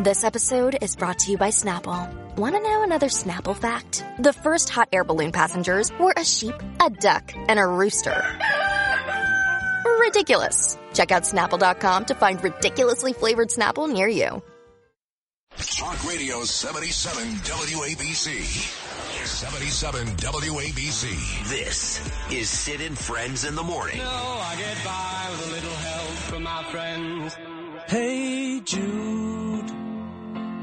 This episode is brought to you by Snapple. Want to know another Snapple fact? The first hot air balloon passengers were a sheep, a duck, and a rooster. Ridiculous. Check out snapple.com to find ridiculously flavored Snapple near you. Talk Radio 77 WABC. 77 WABC. This is Sid and Friends in the Morning. No, I get by with a little help from my friends. Hey Jude,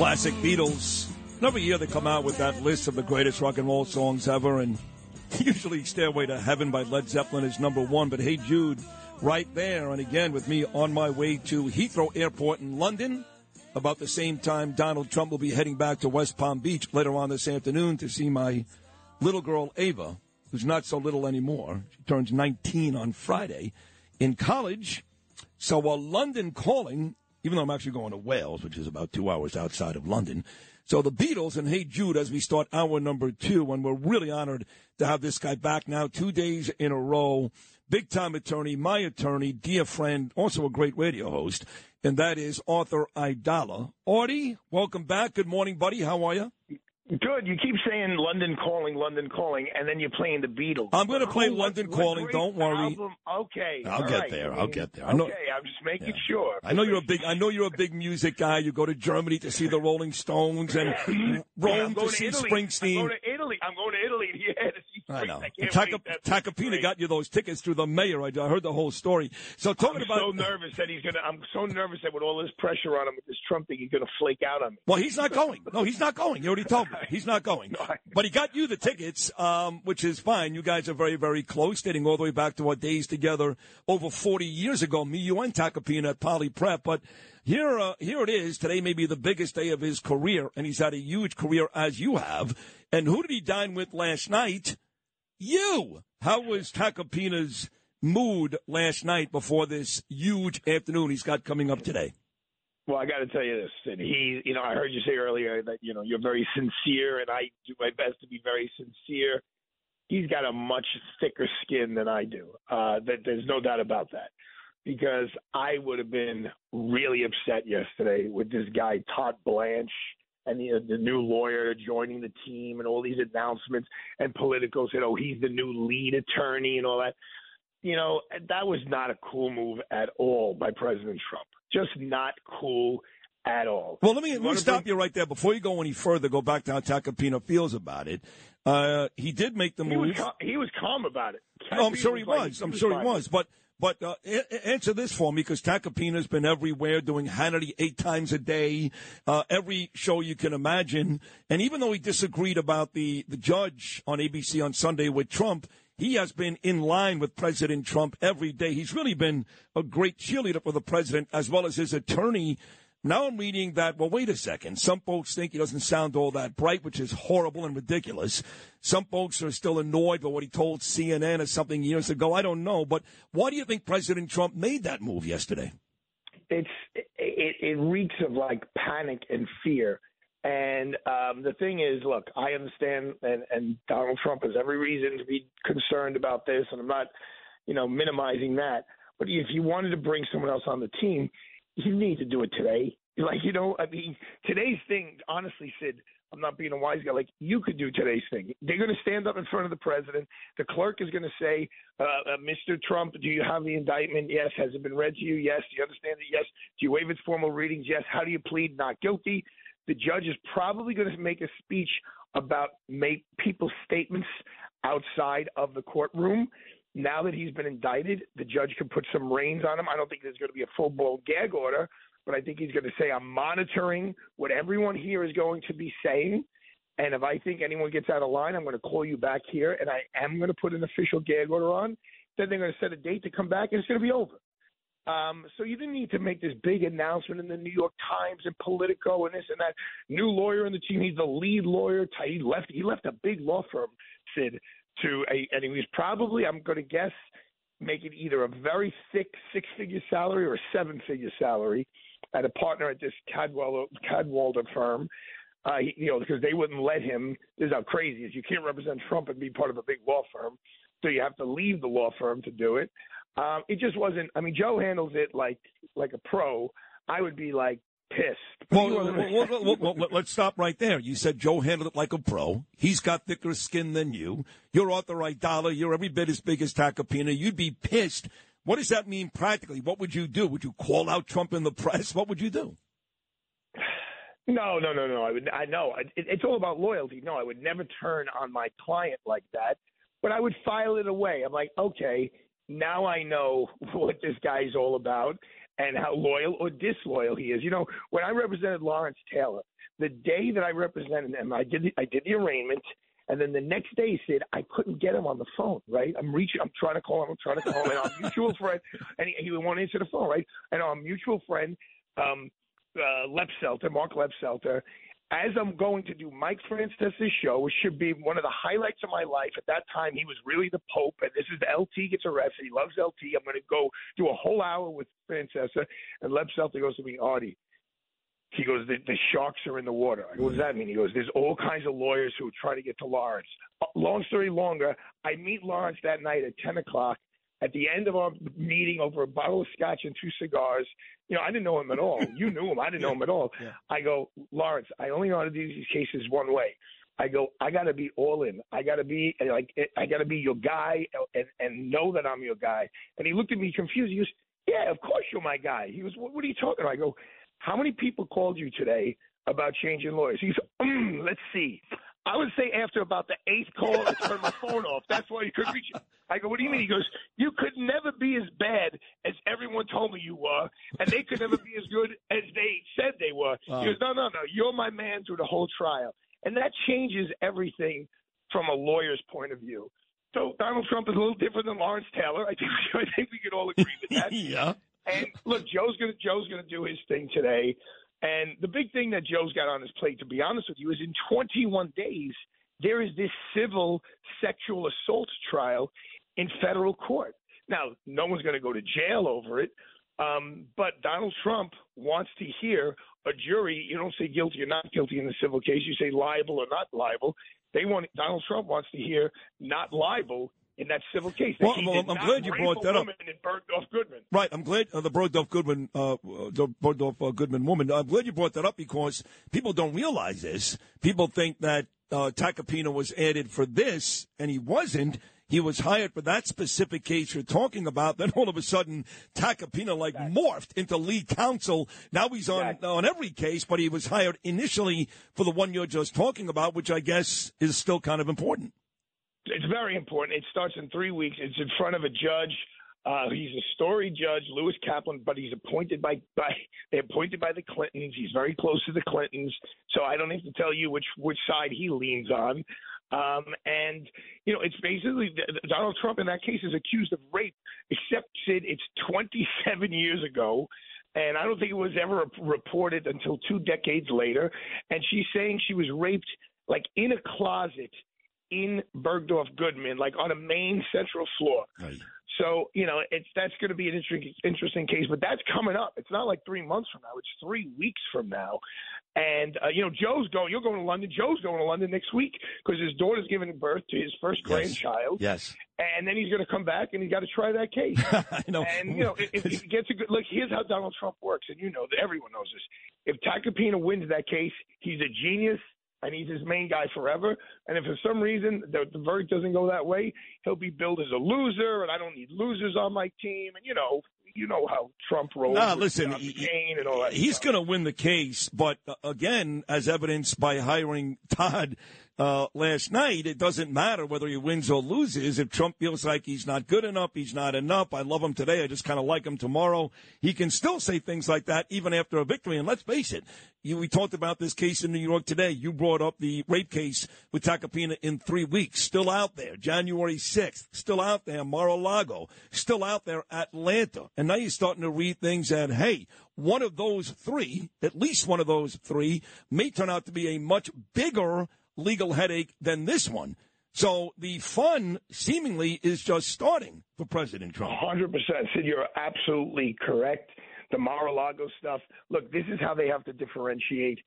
Classic Beatles. And Every year they come out with that list of the greatest rock and roll songs ever, and usually Stairway to Heaven by Led Zeppelin is number one, but Hey Jude, right there, and again with me on my way to Heathrow Airport in London. About the same time, Donald Trump will be heading back to West Palm Beach later on this afternoon to see my little girl Ava, who's not so little anymore. She turns 19 on Friday in college. So while London calling, even though I'm actually going to Wales, which is about two hours outside of London. So the Beatles and Hey Jude as we start hour number two, and we're really honored to have this guy back now two days in a row. Big time attorney, my attorney, dear friend, also a great radio host, and that is Arthur Aidala. Artie, welcome back. Good morning, buddy. How are you? Good. You keep saying London calling, London calling, and then you're playing the Beatles. I'm going to play Oh, London what Calling. great Don't worry. album. Okay. I'll get right. there. I'll get there. I know- okay, I'm just making Yeah. sure. I know you're a big. I know you're a big music guy. You go to Germany to see the Rolling Stones and Rome I'm to see Italy. Springsteen. I'm going to Italy. I'm going to Italy. Yeah, to I know. Springsteen. I can't Taka, Tacopina got you those tickets through the mayor. I, I heard the whole story. So talking I'm about so nervous that he's gonna. I'm so nervous that with all this pressure on him with this Trump thing, he's gonna flake out on me. Well, he's not going. No, he's not going. You already told me. He's not going. But he got you the tickets, um, which is fine. You guys are very, very close, dating all the way back to our days together over 40 years ago. Me, you, and Tacopina at Poly Prep. But here, uh, here it is. Today may be the biggest day of his career, and he's had a huge career as you have. And who did he dine with last night? You. How was Tacopina's mood last night before this huge afternoon he's got coming up today? Well, I got to tell you this, and he, you know, I heard you say earlier that you know you're very sincere, and I do my best to be very sincere. He's got a much thicker skin than I do. Uh, that there's no doubt about that, because I would have been really upset yesterday with this guy Todd Blanche and the, the new lawyer joining the team and all these announcements, and Politico said, "Oh, he's the new lead attorney" and all that. You know, that was not a cool move at all by President Trump. Just not cool at all. Well, let me, let me stop bring- you right there before you go any further. Go back to how Tacopina feels about it. Uh, he did make the He was, move. cal- he was calm about it. No, I'm sure he like- was. I'm sure he was. But but uh, answer this for me because Tacopina's been everywhere doing Hannity eight times a day, uh, every show you can imagine. And even though he disagreed about the the judge on ABC on Sunday with Trump. He has been in line with President Trump every day. He's really been a great cheerleader for the president as well as his attorney. Now I'm reading that, well, wait a second. Some folks think he doesn't sound all that bright, which is horrible and ridiculous. Some folks are still annoyed by what he told CNN or something years ago. I don't know. But why do you think President Trump made that move yesterday? it's it, it reeks of like panic and fear. And um, the thing is, look, I understand, and, and Donald Trump has every reason to be concerned about this, and I'm not, you know, minimizing that. But if you wanted to bring someone else on the team, you need to do it today. Like, you know, I mean, today's thing, honestly, Sid, I'm not being a wise guy. Like, you could do today's thing. They're going to stand up in front of the president. The clerk is going to say, uh, uh, Mr. Trump, do you have the indictment? Yes. Has it been read to you? Yes. Do you understand it? Yes. Do you waive its formal readings? Yes. How do you plead not guilty? The judge is probably going to make a speech about make people's statements outside of the courtroom. Now that he's been indicted, the judge can put some reins on him. I don't think there's going to be a full blown gag order, but I think he's going to say, I'm monitoring what everyone here is going to be saying. And if I think anyone gets out of line, I'm going to call you back here and I am going to put an official gag order on. Then they're going to set a date to come back and it's going to be over. Um, so you didn't need to make this big announcement in the New York Times and Politico and this and that. New lawyer in the team. He's the lead lawyer. He left. He left a big law firm, Sid, to a, and he was probably, I'm going to guess, making either a very thick six-figure salary or a seven-figure salary at a partner at this Cadwalader, Cadwalader firm. Uh, he, you know, because they wouldn't let him. This is how crazy is. You can't represent Trump and be part of a big law firm, so you have to leave the law firm to do it. Um, it just wasn't. I mean, Joe handles it like like a pro. I would be like pissed. Well, well, well, let's stop right there. You said Joe handled it like a pro. He's got thicker skin than you. You're Arthur Aidala. You're every bit as big as Tacopina. You'd be pissed. What does that mean practically? What would you do? Would you call out Trump in the press? What would you do? No, no, no, no. I would. I know it, it's all about loyalty. No, I would never turn on my client like that. But I would file it away. I'm like, okay, now I know what this guy's all about and how loyal or disloyal he is. You know, when I represented Lawrence Taylor, the day that I represented him, I did the, I did the arraignment, and then the next day, he said I couldn't get him on the phone. Right, I'm reaching, I'm trying to call him, I'm trying to call him, and our mutual friend, and he, he won't answer the phone. Right, and our mutual friend, um, uh, Lepselter, Mark Lepselter, as I'm going to do Mike Francesa's show, which should be one of the highlights of my life. At that time, he was really the Pope, and this is the LT gets arrested. He loves LT. I'm going to go do a whole hour with Francesa, and Lev Selter goes to me, Artie. He goes, the, the sharks are in the water. I go, what does that mean? He goes, there's all kinds of lawyers who are trying to get to Lawrence. Uh, long story longer, I meet Lawrence that night at 10 o'clock. At the end of our meeting over a bottle of scotch and two cigars, you know, I didn't know him at all. You knew him. I didn't know him at all. Yeah. I go, Lawrence, I only know how to do these cases one way. I go, I got to be all in. I got to be like, I got to be your guy and, and know that I'm your guy. And he looked at me confused. He goes, Yeah, of course you're my guy. He was, What, what are you talking about? I go, How many people called you today about changing lawyers? He goes, mm, Let's see. I would say after about the eighth call, I turned my phone off. That's why you couldn't reach it. I go, what do you mean? He goes, you could never be as bad as everyone told me you were, and they could never be as good as they said they were. Wow. He goes, no, no, no, you're my man through the whole trial, and that changes everything from a lawyer's point of view. So Donald Trump is a little different than Lawrence Taylor. I think I think we could all agree with that. yeah. And look, Joe's gonna Joe's gonna do his thing today. And the big thing that Joe's got on his plate, to be honest with you, is in 21 days there is this civil sexual assault trial in federal court. Now, no one's going to go to jail over it, um, but Donald Trump wants to hear a jury. You don't say guilty or not guilty in the civil case. You say liable or not liable. They want Donald Trump wants to hear not liable in that civil case. Well, well, I'm glad you brought that up. woman in Bergdorf Goodman. Right. I'm glad uh, the Bergdorf Goodman, uh, the Bergdorf uh, Goodman woman. I'm glad you brought that up because people don't realize this. People think that uh, Tacopina was added for this, and he wasn't. He was hired for that specific case you're talking about. Then all of a sudden, Tacopina like morphed into lead counsel. Now he's on Exactly. on every case, but he was hired initially for the one you're just talking about, which I guess is still kind of important. It's very important. It starts in three weeks. It's in front of a judge. Uh, he's a story judge, Lewis Kaplan, but he's appointed by by they appointed by the Clintons. He's very close to the Clintons, so I don't have to tell you which which side he leans on. Um, and you know, it's basically Donald Trump in that case is accused of rape, except Sid, it's 27 years ago. And I don't think it was ever reported until two decades later. And she's saying she was raped like in a closet in Bergdorf Goodman, like on a main central floor. So you know, it's that's going to be an interesting interesting case, but that's coming up. It's not like three months from now; it's three weeks from now. And uh, you know, Joe's going. You're going to London. Joe's going to London next week because his daughter's giving birth to his first grandchild. Yes. And then he's going to come back and he's got to try that case. I know. And you know, if, if he gets a good look, here's how Donald Trump works, and you know that everyone knows this. If Tacopina wins that case, he's a genius and he's his main guy forever. And if for some reason the, the verdict doesn't go that way, he'll be billed as a loser, and I don't need losers on my team. And you know, you know how Trump rolls. Nah, listen, he- and all that. He's going to win the case, but uh, again, as evidenced by hiring Todd uh, last night, it doesn't matter whether he wins or loses. If Trump feels like he's not good enough, he's not enough. I love him today. I just kind of like him tomorrow. He can still say things like that even after a victory. And let's face it, you, we talked about this case in New York today. You brought up the rape case with Tacopina in three weeks, still out there. January 6th, still out there. Mar-a-Lago, still out there. Atlanta. And now you're starting to read things that, hey, one of those three, at least one of those three, may turn out to be a much bigger legal headache than this one. So the fun seemingly is just starting for President Trump. hundred percent. Sid, you're absolutely correct. The Mar-a-Lago stuff. Look, this is how they have to differentiate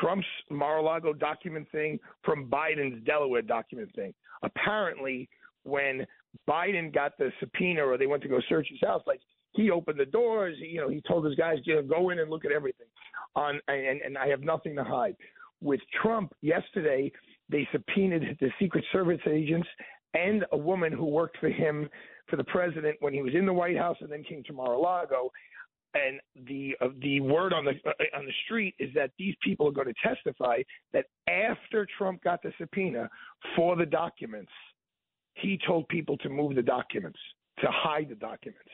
Trump's Mar-a-Lago document thing from Biden's Delaware document thing. Apparently, when Biden got the subpoena or they went to go search his house, like he opened the doors. You know, he told his guys, go in and look at everything. On and, and I have nothing to hide. With Trump yesterday, they subpoenaed the Secret Service agents and a woman who worked for him for the president when he was in the White House and then came to Mar-a-Lago. And the uh, the word on the uh, on the street is that these people are going to testify that after Trump got the subpoena for the documents, he told people to move the documents to hide the documents.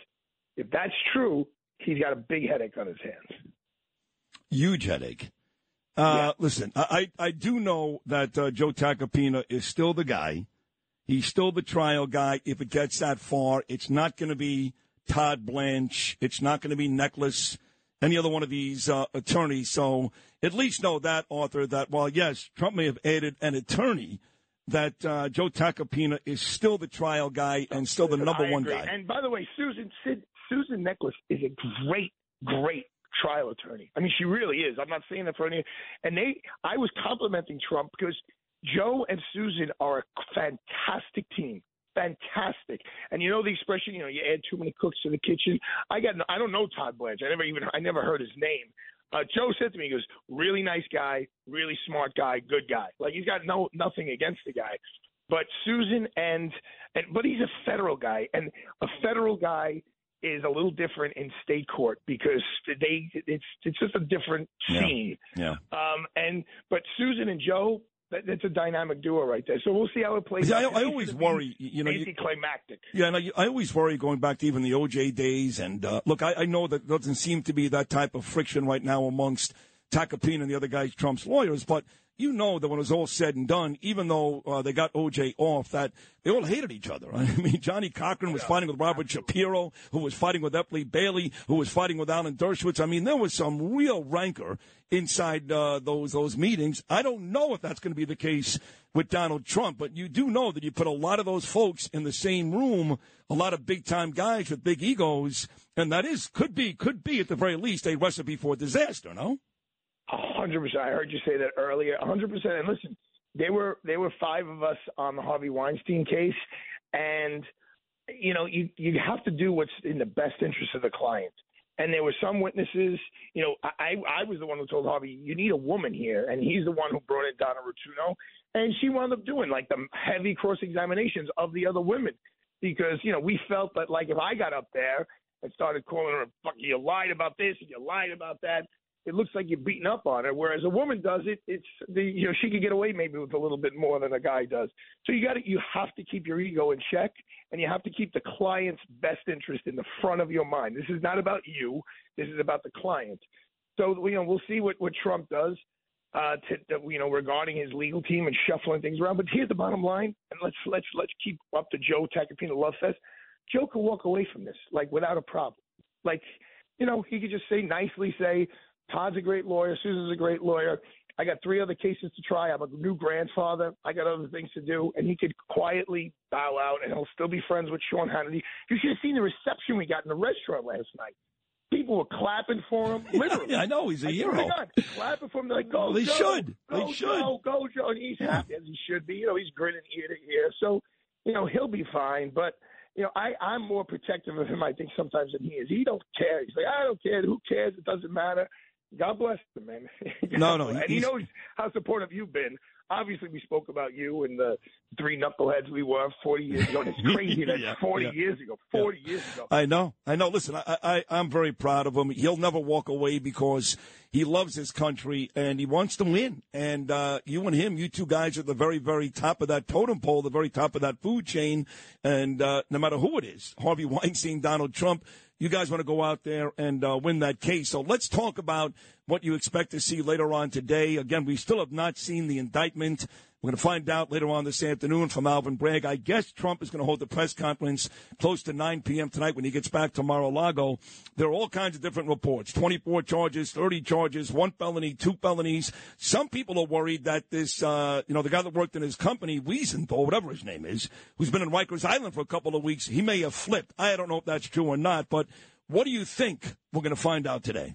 If that's true, he's got a big headache on his hands. Huge headache. Uh, Listen, I, I do know that uh, Joe Tacopina is still the guy. He's still the trial guy. If it gets that far, it's not going to be Todd Blanche. It's not going to be Necheles, any other one of these uh, attorneys. So at least know that, Arthur, that while, yes, Trump may have added an attorney, that uh, Joe Tacopina is still the trial guy and still the number one guy. And by the way, Susan Sid, Susan Necheles is a great, great trial attorney. I mean, she really is. I'm not saying that for any. And they, I was complimenting Trump because Joe and Susan are a fantastic team. Fantastic, and you know the expression. You know, you add too many cooks to the kitchen. I got. I don't know Todd Blanche. I never even. I never heard his name. Uh, Joe said to me, he goes, "Really nice guy, really smart guy, good guy. Like he's got no nothing against the guy." But Susan and and but he's a federal guy, and a federal guy is a little different in state court because they it's it's just a different Yeah. scene. Yeah. Um, and but Susan and Joe, that, that's a dynamic duo right there. So we'll see how it plays. I, out. I always worry, you know, you, anticlimactic. Yeah, and I, I always worry going back to even the OJ days. And uh, look, I, I know that doesn't seem to be that type of friction right now amongst Tacopina and the other guys, Trump's lawyers, but you know that when it was all said and done, even though uh, they got OJ off, that they all hated each other. I mean, Johnnie Cochran was fighting with Robert Shapiro, who was fighting with F. Lee Bailey, who was fighting with Alan Dershowitz. I mean, there was some real rancor inside uh, those those meetings. I don't know if that's going to be the case with Donald Trump, but you do know that you put a lot of those folks in the same room, a lot of big time guys with big egos, and that is could be could be at the very least a recipe for disaster. No. A hundred percent. I heard you say that earlier. A hundred percent. And listen, they were they were five of us on the Harvey Weinstein case, and you know you you have to do what's in the best interest of the client. And there were some witnesses. You know, I I was the one who told Harvey you need a woman here, and he's the one who brought in Donna Rotunno, and she wound up doing like the heavy cross examinations of the other women because you know we felt that like if I got up there and started calling her, "Fuck, you lied about this, and you lied about that," it looks like you're beating up on her. Whereas a woman does it, it's the you know she could get away maybe with a little bit more than a guy does. So you got to you have to keep your ego in check, and you have to keep the client's best interest in the front of your mind. This is not about you. This is about the client. So you know we'll see what what Trump does. Uh, to, to, you know, regarding his legal team and shuffling things around. But here's the bottom line, and let's let's let's keep up to Joe Tacopina Love Fest. Joe could walk away from this like without a problem. Like, you know, he could just say nicely say, Todd's a great lawyer, Susan's a great lawyer, I got three other cases to try. I'm a new grandfather. I got other things to do. And he could quietly bow out and he'll still be friends with Sean Hannity. You should have seen the reception we got in the restaurant last night. People were clapping for him, literally. I know he's a I hero. Oh God, clapping for him. They're like, go, Well, they Joe, should. Go, They should. Joe, go, Joe. And he's happy as he should be. You know, he's grinning ear to ear. So, you know, he'll be fine. But, you know, I, I'm more protective of him, I think, sometimes than he is. He don't care. He's like, I don't care. Who cares? It doesn't matter. God bless him, man. No, no, and he knows how supportive you've been. Obviously, we spoke about you and the three knuckleheads we were 40 years ago. It's crazy. That's Yeah, 40 yeah. years ago. 40 years ago. I know, I know. Listen, I, I, I'm very proud of him. He'll never walk away because he loves his country and he wants to win. And uh, you and him, you two guys are the very, very top of that totem pole, the very top of that food chain. And uh, no matter who it is, Harvey Weinstein, Donald Trump, you guys want to go out there and uh, win that case. So let's talk about what you expect to see later on today. Again, we still have not seen the indictment. We're going to find out later on this afternoon from Alvin Bragg. I guess Trump is going to hold the press conference close to 9 p.m. tonight when he gets back to Mar-a-Lago. There are all kinds of different reports 24 charges, 30 charges, one felony, two felonies. Some people are worried that this, uh, you know, the guy that worked in his company, Wiesenthal, whatever his name is, who's been in Rikers Island for a couple of weeks, he may have flipped. I don't know if that's true or not, but what do you think we're going to find out today?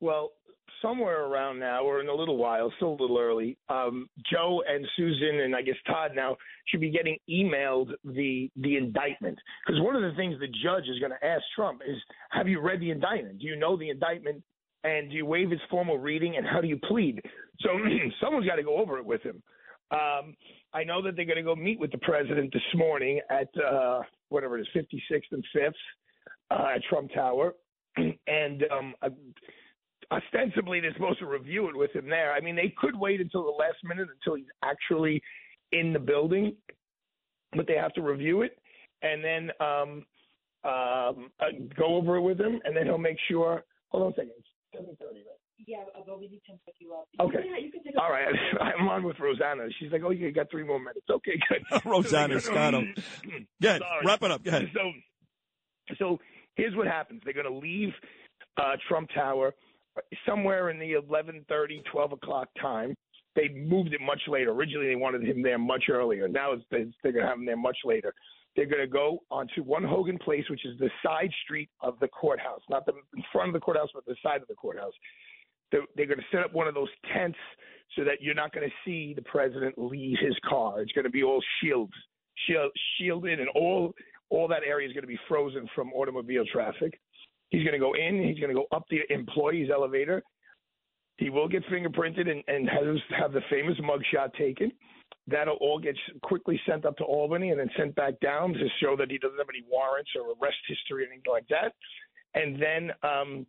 Well, somewhere around now, or in a little while, still a little early, um, Joe and Susan and I guess Todd now should be getting emailed the the indictment because one of the things the judge is going to ask Trump is, "Have you read the indictment? Do you know the indictment? And do you waive its formal reading? And how do you plead?" So someone's got to go over it with him. Um, I know that they're going to go meet with the president this morning at uh, whatever it is, 56th and 5th uh, at Trump Tower, and um, I, ostensibly they're supposed to review it with him there. I mean, they could wait until the last minute until he's actually in the building, but they have to review it and then um, um, uh, go over it with him, and then he'll make sure. Hold on a second. It's seven thirty, right? Yeah, but we need to pick you up. Okay. Yeah, you can take a All right. I'm on with Rosanna. She's like, "Oh, you got three more minutes." Okay, good. Rosanna Scotto. Good. Sorry. Wrap it up. Go ahead. So, so here's what happens. They're going to leave uh, Trump Tower somewhere in the 11:30, 12 o'clock time. They moved it much later. Originally, they wanted him there much earlier. Now it's, they're going to have him there much later. They're going to go onto One Hogan Place, which is the side street of the courthouse, not the in front of the courthouse, but the side of the courthouse. They're, they're going to set up one of those tents so that you're not going to see the president leave his car. It's going to be all shields, shield, shielded, and all all that area is going to be frozen from automobile traffic. He's going to go in. He's going to go up the employee's elevator. He will get fingerprinted and, and has have the famous mugshot taken. That'll all get quickly sent up to Albany and then sent back down to show that he doesn't have any warrants or arrest history or anything like that. And then um,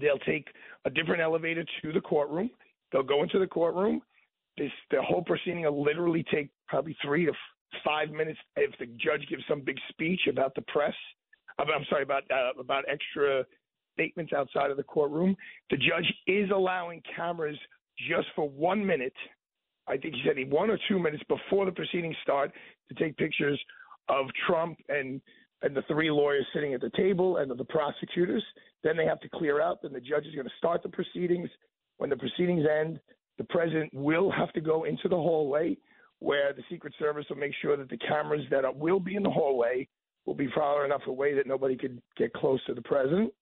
they'll take a different elevator to the courtroom. They'll go into the courtroom. This the whole proceeding will literally take probably three to f- five minutes if the judge gives some big speech about the press. I'm sorry about uh, about extra statements outside of the courtroom. The judge is allowing cameras just for one minute. I think he said he one or two minutes before the proceedings start to take pictures of Trump and and the three lawyers sitting at the table and the prosecutors. Then they have to clear out. Then the judge is going to start the proceedings. When the proceedings end, the president will have to go into the hallway where the Secret Service will make sure that the cameras that are, will be in the hallway will be far enough away that nobody could get close to the president.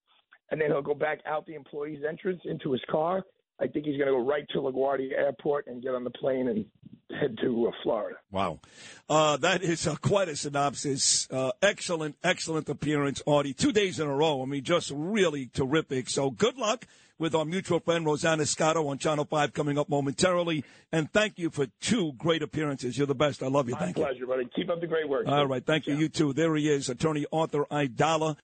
And then he'll go back out the employee's entrance into his car. I think he's going to go right to LaGuardia Airport and get on the plane and head to uh, Florida. Wow. Uh, that is uh, quite a synopsis. Uh, excellent, excellent appearance, Artie. Two days in a row. I mean, just really terrific. So good luck with our mutual friend Rosanna Scotto on Channel 5 coming up momentarily. And thank you for two great appearances. You're the best. I love you. My Thank you. pleasure, buddy. Keep up the great work. All right. Thank you. You too. There he is, attorney Arthur Aidala.